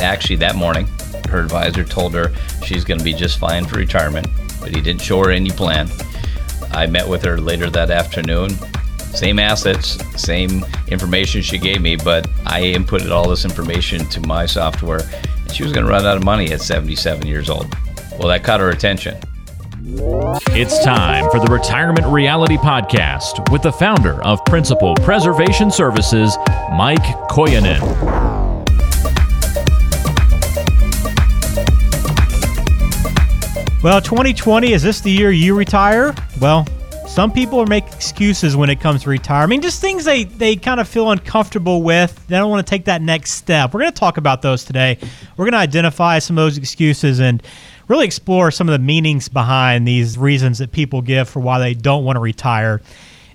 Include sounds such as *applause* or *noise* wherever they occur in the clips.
actually that morning, her advisor told her she's going to be just fine for retirement, but he didn't show her any plan. I met with her later that afternoon. Same assets, same information she gave me, but I inputted all this information to my software, and she was going to run out of money at 77 years old. Well, that caught her attention. It's time for the Retirement Reality Podcast with the founder of Principal Preservation Services, Mike Koyanen. Well, 2020, is this the year you retire? Well, some people make excuses when it comes to retirement. I mean, just things they, they kind of feel uncomfortable with. They don't want to take that next step. We're going to talk about those today. We're going to identify some of those excuses and really explore some of the meanings behind these reasons that people give for why they don't want to retire.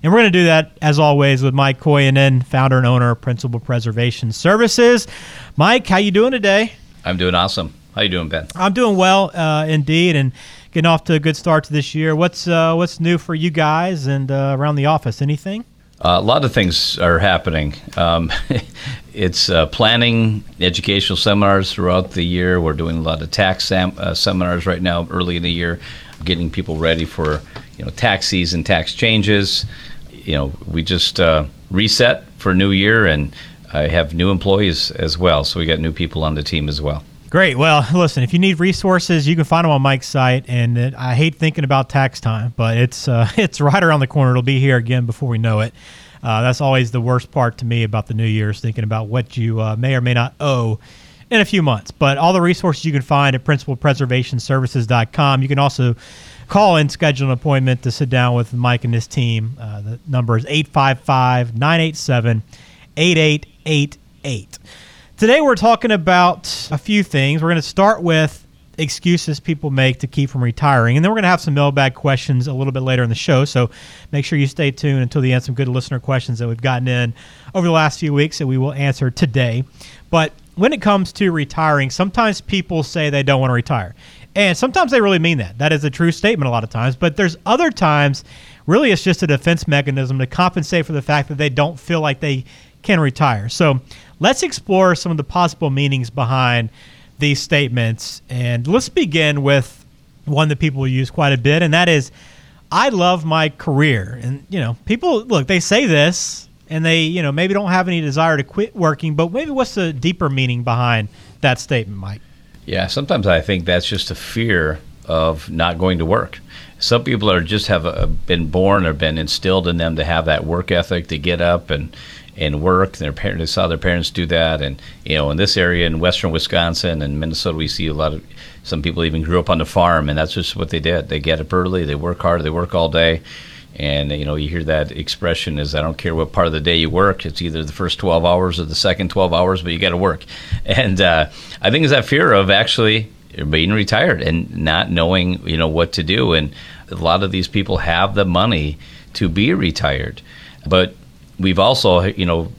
And we're going to do that, as always, with Mike Koyanen, founder and owner of Principal Preservation Services. Mike, how you doing today? I'm doing awesome. How you doing, Ben? I'm doing well, uh, indeed, and getting off to a good start to this year. What's uh, what's new for you guys and uh, around the office? Anything? Uh, a lot of things are happening. Um, *laughs* it's uh, planning educational seminars throughout the year. We're doing a lot of tax sam- uh, seminars right now, early in the year, getting people ready for you know tax season, tax changes. You know, we just reset for new year, and I have new employees as well. So we got new people on the team as well. Great. Well, listen, if you need resources, you can find them on Mike's site. And it, I hate thinking about tax time, but it's uh, *laughs* it's right around the corner. It'll be here again before we know it. Uh, that's always the worst part to me about the New Year's, thinking about what you uh, may or may not owe in a few months. But all the resources you can find at principalpreservationservices.com. You can also call and schedule an appointment to sit down with Mike and his team. Uh, the number is 855 987 8888. Today we're talking about a few things. We're going to start with excuses people make to keep from retiring, and then we're going to have some mailbag questions a little bit later in the show. So make sure you stay tuned until the end. Some good listener questions that we've gotten in over the last few weeks that we will answer today. But when it comes to retiring, sometimes people say they don't want to retire. And sometimes they really mean that. That is a true statement a lot of times. But there's other times, really, it's just a defense mechanism to compensate for the fact that they don't feel like they can retire. So let's explore some of the possible meanings behind these statements. And let's begin with one that people use quite a bit, and that is, I love my career. And, you know, people, look, they say this and they, you know, maybe don't have any desire to quit working, but maybe what's the deeper meaning behind that statement, Mike? Yeah, sometimes I think that's just a fear of not going to work. Some people are just have a, been born or been instilled in them to have that work ethic to get up and and work. Their parents they saw their parents do that, and you know, in this area in western Wisconsin and Minnesota, we see a lot of some people even grew up on the farm, and that's just what they did. They get up early, they work hard, they work all day. And you know, you hear that expression is I don't care what part of the day you work. It's either the first 12 hours or the second 12 hours, but you got to work. *laughs* And uh, I think it's that fear of actually being retired and not knowing, you know, what to do. And a lot of these people have the money to be retired, but we've also, you know,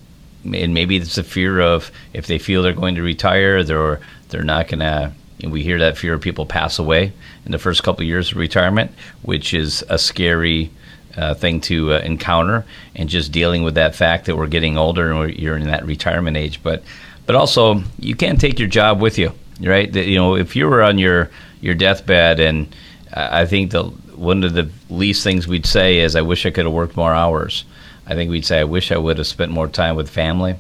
and maybe it's a fear of if they feel they're going to retire, they're they're not going to. we hear that fear of people pass away in the first couple of years of retirement, which is a scary uh, thing to uh, encounter, and just dealing with that fact that we're getting older and you're in that retirement age. But but also you can't take your job with you, right? That, you know, if you were on your your deathbed, and I think the one of the least things we'd say is, "I wish I could have worked more hours." I think we'd say, I wish I would have spent more time with family,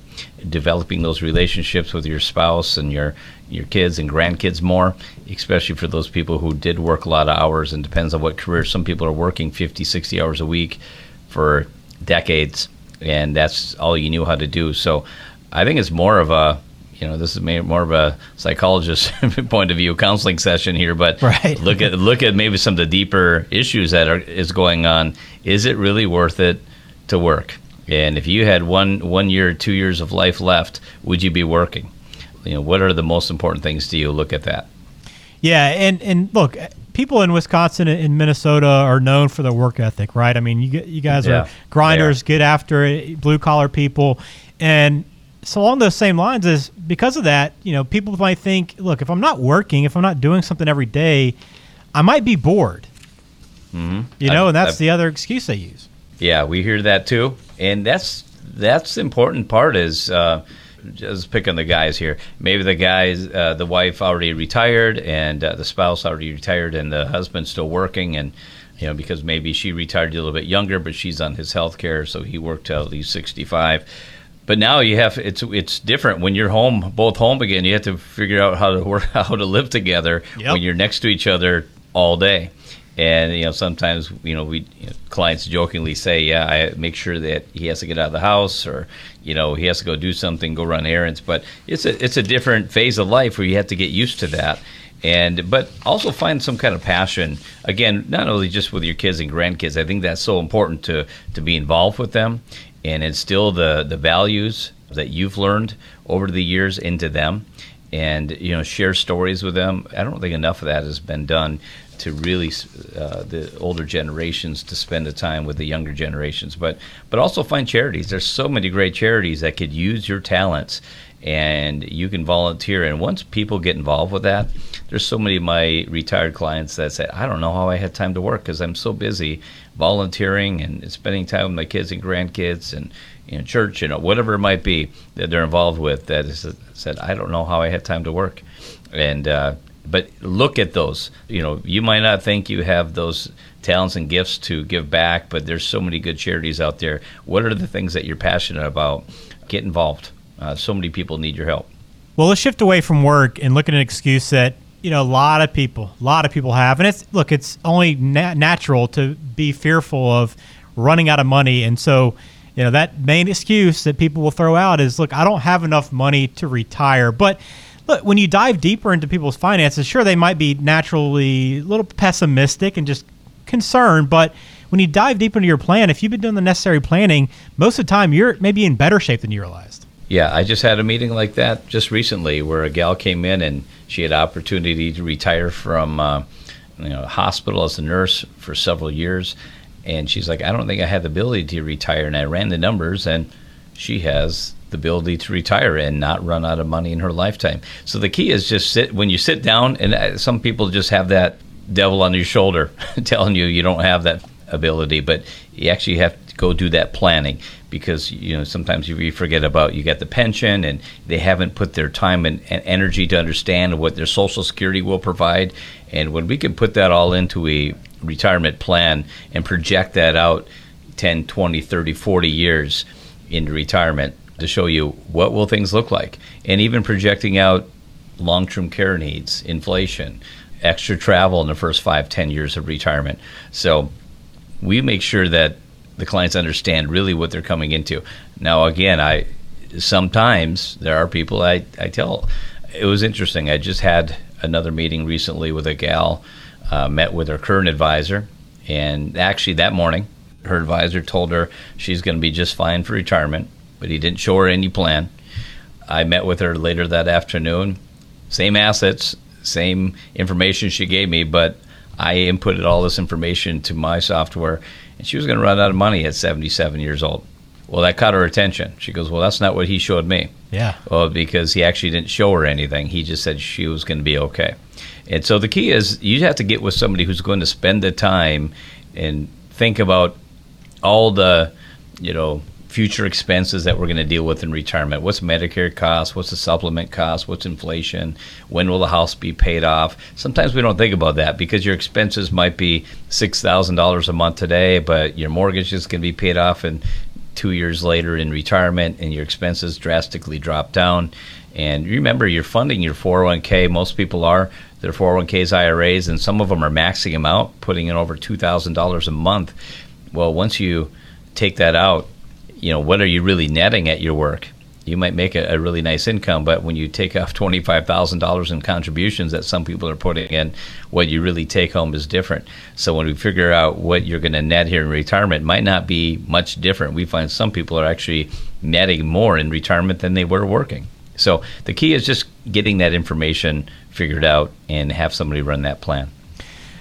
developing those relationships with your spouse and your your kids and grandkids more, especially for those people who did work a lot of hours and depends on what career. Some people are working 50, 60 hours a week for decades, and that's all you knew how to do. So I think it's more of a you know, this is more of a psychologist *laughs* point of view counseling session here, but *laughs* right. look at look at maybe some of the deeper issues that are is going on. Is it really worth it to work. And if you had one one year, two years of life left, would you be working? You know, what are the most important things to you? Look at that. Yeah, and and look, people in Wisconsin and Minnesota are known for their work ethic, right? I mean, you you guys yeah, are grinders, get after it, blue collar people, and so along those same lines is because of that, you know, people might think, look, if I'm not working, if I'm not doing something every day, I might be bored. Mm-hmm. You know, I've, and that's I've, the other excuse they use. Yeah, we hear that too, and that's that's the important part is uh, just picking the guys here. Maybe the guys, uh, the wife already retired, and uh, the spouse already retired, and the husband's still working, and you know because maybe she retired a little bit younger, but she's on his health care, so he worked till he's sixty five. But now you have it's it's different when you're home, both home again. You have to figure out how to work, *laughs* how to live together Yep. when you're next to each other all day. And you know, sometimes you know we you know, clients jokingly say, "Yeah, I make sure that he has to get out of the house, or you know, he has to go do something, go run errands." But it's a it's a different phase of life where you have to get used to that, and but also find some kind of passion. Again, not only just with your kids and grandkids. I think that's so important to to be involved with them and instill the the values that you've learned over the years into them and you know share stories with them i don't think enough of that has been done to really uh, the older generations to spend the time with the younger generations. But but also find charities. There's so many great charities that could use your talents and you can volunteer. And once people get involved with that there's so many of my retired clients that say i don't know how i had time to work because i'm so busy volunteering and spending time with my kids and grandkids and you know, church, you know, whatever it might be that they're involved with, that is said, I don't know how I had time to work, and uh, but look at those. You know, you might not think you have those talents and gifts to give back, but there's so many good charities out there. What are the things that you're passionate about? Get involved. Uh, so many people need your help. Well, let's shift away from work and look at an excuse that you know a lot of people, a lot of people have, and it's look, it's only na- natural to be fearful of running out of money, and so you know that main excuse that people will throw out is, look, I don't have enough money to retire, but. Look, when you dive deeper into people's finances, sure, they might be naturally a little pessimistic and just concerned, but when you dive deep into your plan, if you've been doing the necessary planning, most of the time you're maybe in better shape than you realized. Yeah, I just had a meeting like that just recently where a gal came in and she had opportunity to retire from uh, you know hospital as a nurse for several years, and she's like, I don't think I have the ability to retire, and I ran the numbers, and she has the ability to retire and not run out of money in her lifetime. So the key is just sit when you sit down, and uh, some people just have that devil on your shoulder *laughs* telling you you don't have that ability, but you actually have to go do that planning because you know sometimes you forget about you got the pension and they haven't put their time and, and energy to understand what their social security will provide and when we can put that all into a retirement plan and project that out 10 20 30 40 years into retirement to show you what will things look like. And even projecting out long-term care needs inflation extra travel in the first five ten years of retirement. So we make sure that the clients understand really what they're coming into. Now again i sometimes there are people i, I tell it was interesting. I just had another meeting recently with a gal uh, met with her current advisor and actually that morning her advisor told her she's going to be just fine for retirement but he didn't show her any plan. I met with her later that afternoon. Same assets, same information she gave me, but I inputted all this information to my software, and she was going to run out of money at 77 years old. Well, that caught her attention. She goes, Well, that's not what he showed me. Yeah. Well, because he actually didn't show her anything. He just said she was going to be okay. And so the key is you have to get with somebody who's going to spend the time and think about all the, you know, future expenses that we're going to deal with in retirement. What's Medicare cost? What's the supplement cost? What's inflation? When will the house be paid off? Sometimes we don't think about that because your expenses might be $6,000 a month today, but your mortgage is going to be paid off in two years later in retirement and your expenses drastically drop down. And remember, you're funding your 401k. Most people are. Their 401ks, IRAs, and some of them are maxing them out, putting in over $2,000 a month. Well, once you take that out, you know, what are you really netting at your work? You might make a, a really nice income, but when you take off $25,000 in contributions that some people are putting in, what you really take home is different. So when we figure out what you're going to net here in retirement, might not be much different. We find some people are actually netting more in retirement than they were working. So the key is just getting that information figured out and have somebody run that plan.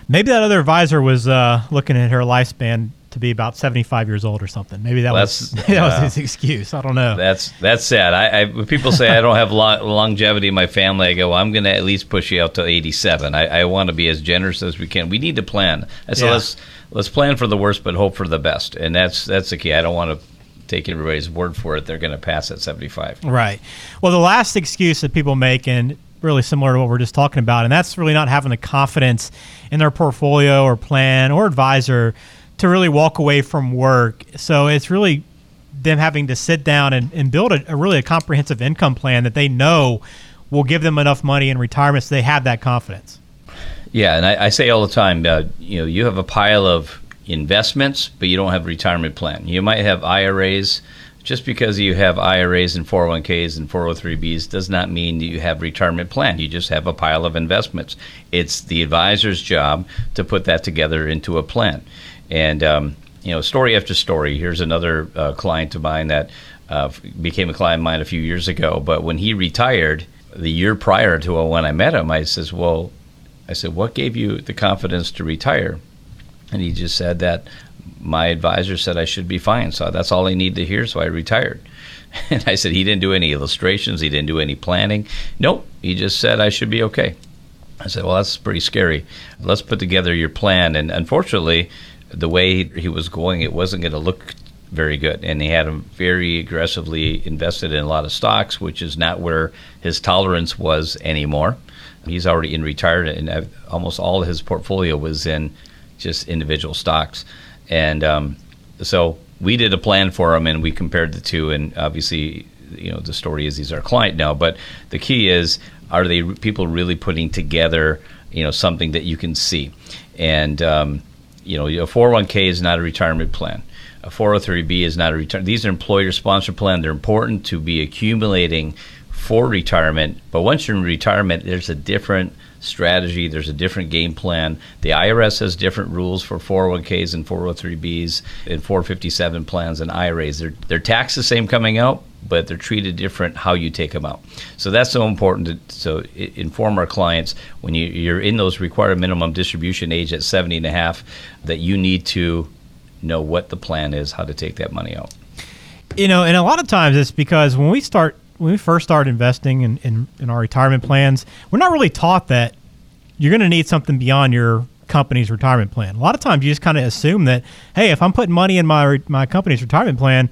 Maybe that other advisor was uh, looking at her lifespan to be about 75 years old or something. Maybe that was That's- *laughs* that was yeah. his excuse. I don't know. That's that's sad. I, I when people say I don't have lo- longevity in my family. I go, well, I'm going to at least push you out to 87. I, I want to be as generous as we can. We need to plan. I said Yeah. let's let's plan for the worst, but hope for the best, and that's that's the key. I don't want to take everybody's word for it, they're going to pass at 75. Right. Well, the last excuse that people make, and really similar to what we're just talking about, and that's really not having the confidence in their portfolio or plan or advisor to really walk away from work. So it's really them having to sit down and, and build a, a really a comprehensive income plan that they know will give them enough money in retirement so they have that confidence. Yeah, and I, I say all the time, uh, you know, you have a pile of investments, but you don't have a retirement plan. You might have IRAs. Just because you have IRAs and 401ks and 403bs does not mean that you have retirement plan. You just have a pile of investments. It's the advisor's job to put that together into a plan. And um, you know, story after story. Here's another uh, client of mine that uh, became a client of mine a few years ago. But when he retired, the year prior to when I met him, I says, "Well, I said, what gave you the confidence to retire?" And he just said that my advisor said I should be fine. So that's all I needed to hear. So I retired. *laughs* And I said, he didn't do any illustrations. He didn't do any planning. Nope. He just said I should be okay. I said, well, that's pretty scary. Let's put together your plan. And unfortunately, the way he was going, it wasn't going to look very good. And he had him very aggressively invested in a lot of stocks, which is not where his tolerance was anymore. He's already in retirement, and almost all his portfolio was in just individual stocks. And um, so we did a plan for him, and we compared the two. And obviously, you know, the story is he's our client now. But the key is, are they people really putting together, you know, something that you can see? And um, you know, a 401k is not a retirement plan. A 403b is not a return. These are employer-sponsored plans. They're important to be accumulating for retirement. But once you're in retirement, there's a different strategy. There's a different game plan. The IRS has different rules for 401ks and 403bs and 457 plans and IRAs. They're, they're taxed the same coming out, but they're treated different how you take them out. So that's so important to so inform our clients when you, you're in those required minimum distribution age at 70 and a half that you need to know what the plan is, how to take that money out. You know, and a lot of times it's because when we start when we first start investing in, in, in our retirement plans, we're not really taught that you're going to need something beyond your company's retirement plan. A lot of times you just kind of assume that, hey, if I'm putting money in my my company's retirement plan,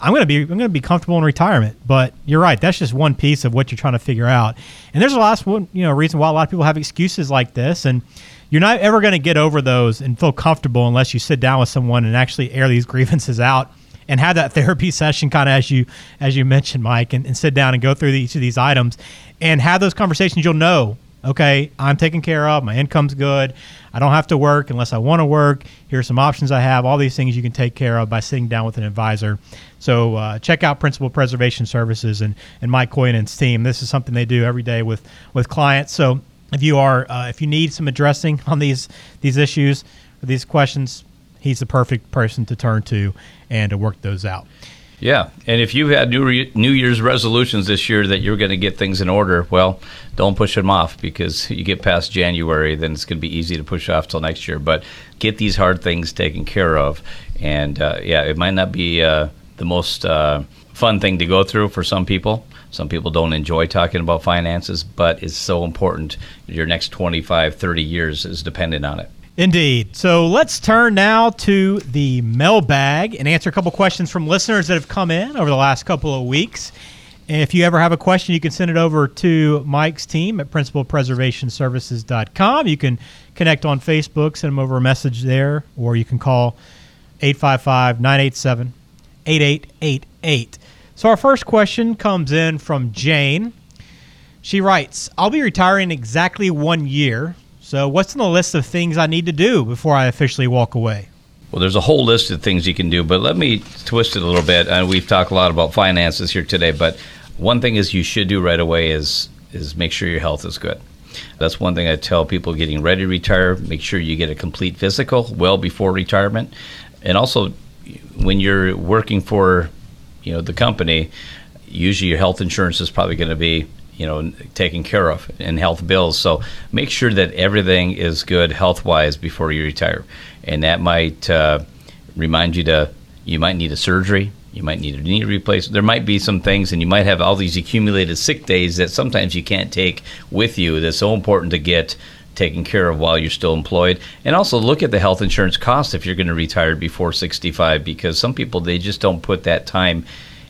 I'm to be I'm to be comfortable in retirement. But you're right, that's just one piece of what you're trying to figure out. And there's a lot of one, you know, reason why a lot of people have excuses like this and you're not ever to get over those and feel comfortable unless you sit down with someone and actually air these *laughs* grievances out and have that therapy *laughs* session kind of as you as you mentioned mike and, and sit down and go through each of these items and have those conversations you'll know okay i'm taken care of my income's good i don't have to work unless i want to work here's some options i have all these things you can take care of by sitting down with an advisor so uh, check out principal preservation services and, and mike Koyonen's team this is something they do every day with with clients so if you are uh, if you need some addressing *laughs* on these these issues these questions he's the perfect person to turn to and to work those out. Yeah, and if you've had New Re- New Year's resolutions this year that you're going to get things in order, well, don't push them off because you get past January, then it's going to be easy to push off till next year. But get these hard things taken care of, and uh, yeah, it might not be uh, the most uh, fun thing to go through for some people. Some people don't enjoy talking about finances, but it's so important. Your next 25, 30 years is dependent on it. Indeed. So let's turn now to the mailbag and answer a couple questions from listeners that have come in over the last couple of weeks. If you ever have a question, you can send it over to Mike's team at principalpreservationservices.com. You can connect on Facebook, send them over a message there, or you can call 855 987 8888. So our first question comes in from Jane. She writes, I'll be retiring in exactly one year so, what's on the list of things I need to do before I officially walk away? Well, there's a whole list of things you can do, but let me twist it a little bit. And we've talked a lot about finances here today, but one thing is you should do right away is is make sure your health is good. That's one thing I tell people getting ready to retire. Make sure you get a complete physical well before retirement, and also when you're working for you know the company, usually your health insurance is probably going to be you know taken care of and health bills. So make sure that everything is good health wise before you retire, and that might uh, remind you to you might need a surgery. You might need a knee replacement. There might be some things, and you might have all these accumulated sick days that sometimes you can't take with you. That's so important to get taken care of while you're still employed. And also look at the health insurance cost if you're going to retire before 65 because some people they just don't put that time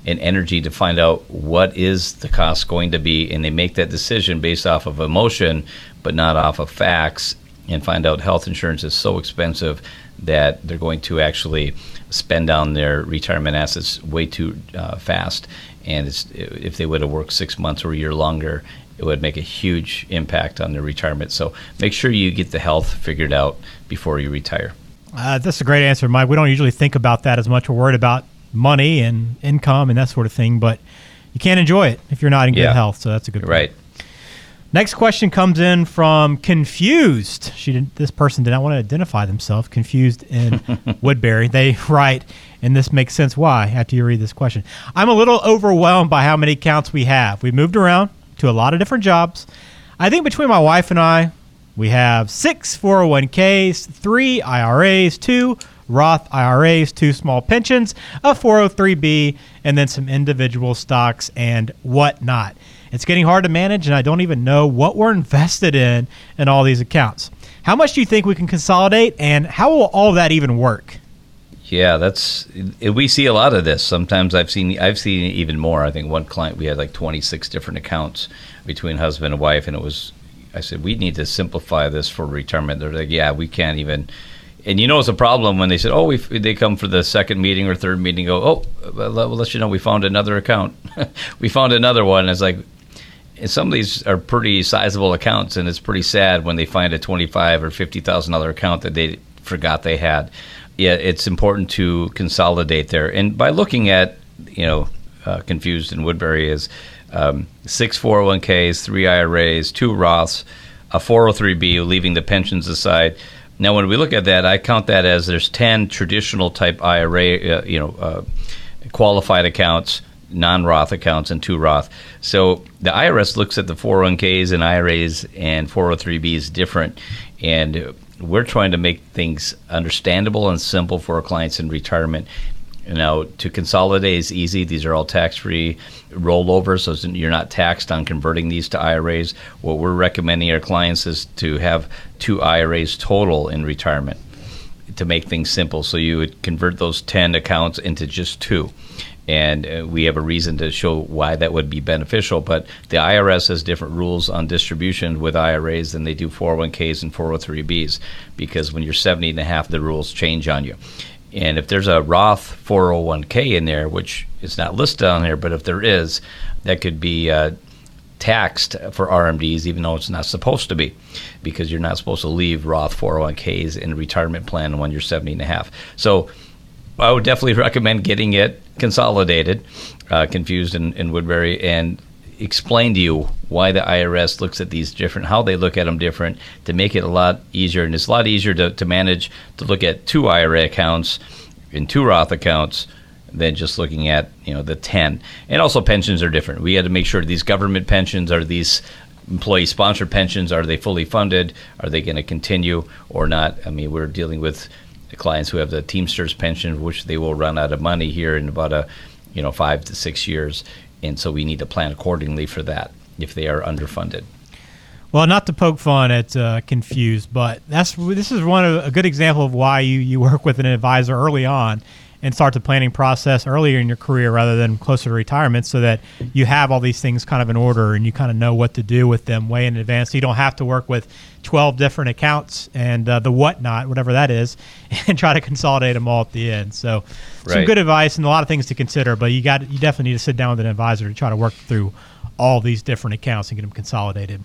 and energy to find out what is the cost going to be and they make that decision based off of emotion but not off of facts and find out health insurance is so expensive that they're going to actually spend down their retirement assets way too uh, fast and if they would have worked six months or a year longer it would make a huge impact on their retirement. So make sure you get the health figured out before you retire. Uh, that's a great answer, Mike. We don't usually think about that as much. We're worried about money and income and that sort of thing, but you can't enjoy it if you're not in good yeah. health. So that's a good point. Right. Next question comes in from confused. She did, this person did not want to identify themselves. Confused in *laughs* Woodbury. They write, and this makes sense why after you read this question. I'm a little overwhelmed by how many accounts we have. We moved around to a lot of different jobs. I think between my wife and I, we have six 401ks, three IRAs, two Roth IRAs, two small pensions, a 403b, and then some individual stocks and whatnot. It's getting hard to manage, and I don't even know what we're invested in in all these accounts. How much do you think we can consolidate, and how will all that even work? Yeah, that's we see a lot of this. Sometimes I've seen I've seen even more. I think one client we had like 26 different accounts between husband and wife, and it was I said we need to simplify this for retirement. They're like, yeah, we can't even. And you know it's a problem when they said, oh, we they come for the second meeting or third meeting, go, oh, well, let you know we found another account. *laughs* we found another one. It's like and some of these are pretty sizable accounts, and it's pretty sad when they find a twenty-five or fifty thousand dollar account that they forgot they had yeah, it's important to consolidate there. And by looking at, you know, uh, confused in Woodbury is um, six 401ks, three IRAs, two Roths, a 403b, leaving the pensions aside. Now, when we look at that, I count that as there's 10 traditional type IRA, uh, you know, uh, qualified accounts, non-Roth accounts, and two Roth. So the IRS looks at the 401ks and IRAs and 403bs different, and we're trying to make things understandable and simple for our clients in retirement. You know, to consolidate is easy. These are all tax-free rollovers, so you're not taxed on converting these to IRAs. What we're recommending our clients is to have two IRAs total in retirement to make things simple. So you would convert those 10 accounts into just two and uh, we have a reason to show why that would be beneficial. But the IRS has different rules on distribution with IRAs than they do 401ks and 403bs because when you're 70 and a half, the rules change on you. And if there's a Roth 401k in there, which is not listed on here, but if there is, that could be uh, taxed for RMDs, even though it's not supposed to be, because you're not supposed to leave Roth 401ks in a retirement plan when you're 70 and a half. So I would definitely recommend getting it consolidated, uh, confused in, in Woodbury, and explain to you why the IRS looks at these different, how they look at them different, to make it a lot easier. And it's a lot easier to, to manage to look at two IRA accounts and two Roth accounts than just looking at you know the 10 and also pensions are different. We had to make sure these government pensions are these employee sponsored pensions are they fully funded? Are they going to continue or not? I mean we're dealing with clients who have the Teamsters pension, which they will run out of money here in about a, you know, five to six years, and so we need to plan accordingly for that if they are underfunded. Well, not to poke fun at uh, confused, but that's this is one of a good example of why you you work with an advisor early on and start the planning process earlier in your career rather than closer to retirement so that you have all these things kind of in order and you kind of know what to do with them way in advance. So you don't have to work with 12 different accounts and uh, the whatnot, whatever that is, *laughs* and try to consolidate them all at the end. So right. some good advice and a lot of things to consider, but you got you definitely need to sit down with an advisor to try to work through all these different accounts and get them consolidated.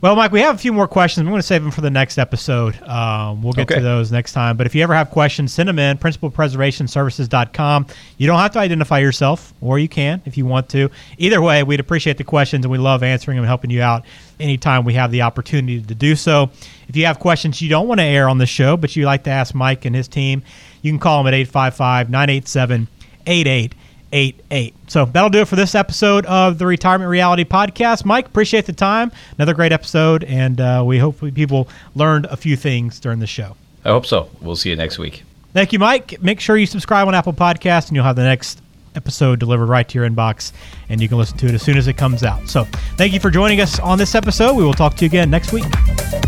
Well, Mike, we have a few more questions. I'm going to save them for the next episode. Um, we'll get okay. to those next time. But if you ever have questions, send them in, principalpreservationservices.com. You don't have to identify yourself, or you can if you want to. Either way, we'd appreciate the questions, and we love answering them and helping you out anytime we have the opportunity to do so. If you have questions you don't want to air on the show, but you like to ask Mike and his team, you can call them at 855 987 8888. So that'll do it for this episode of the Retirement Reality Podcast. Mike, appreciate the time. Another great episode, and uh, we hope people learned a few things during the show. I hope so. We'll see you next week. Thank you, Mike. Make sure you subscribe on Apple Podcasts, and you'll have the next episode delivered right to your inbox, and you can listen to it as soon as it comes out. So thank you for joining us on this episode. We will talk to you again next week.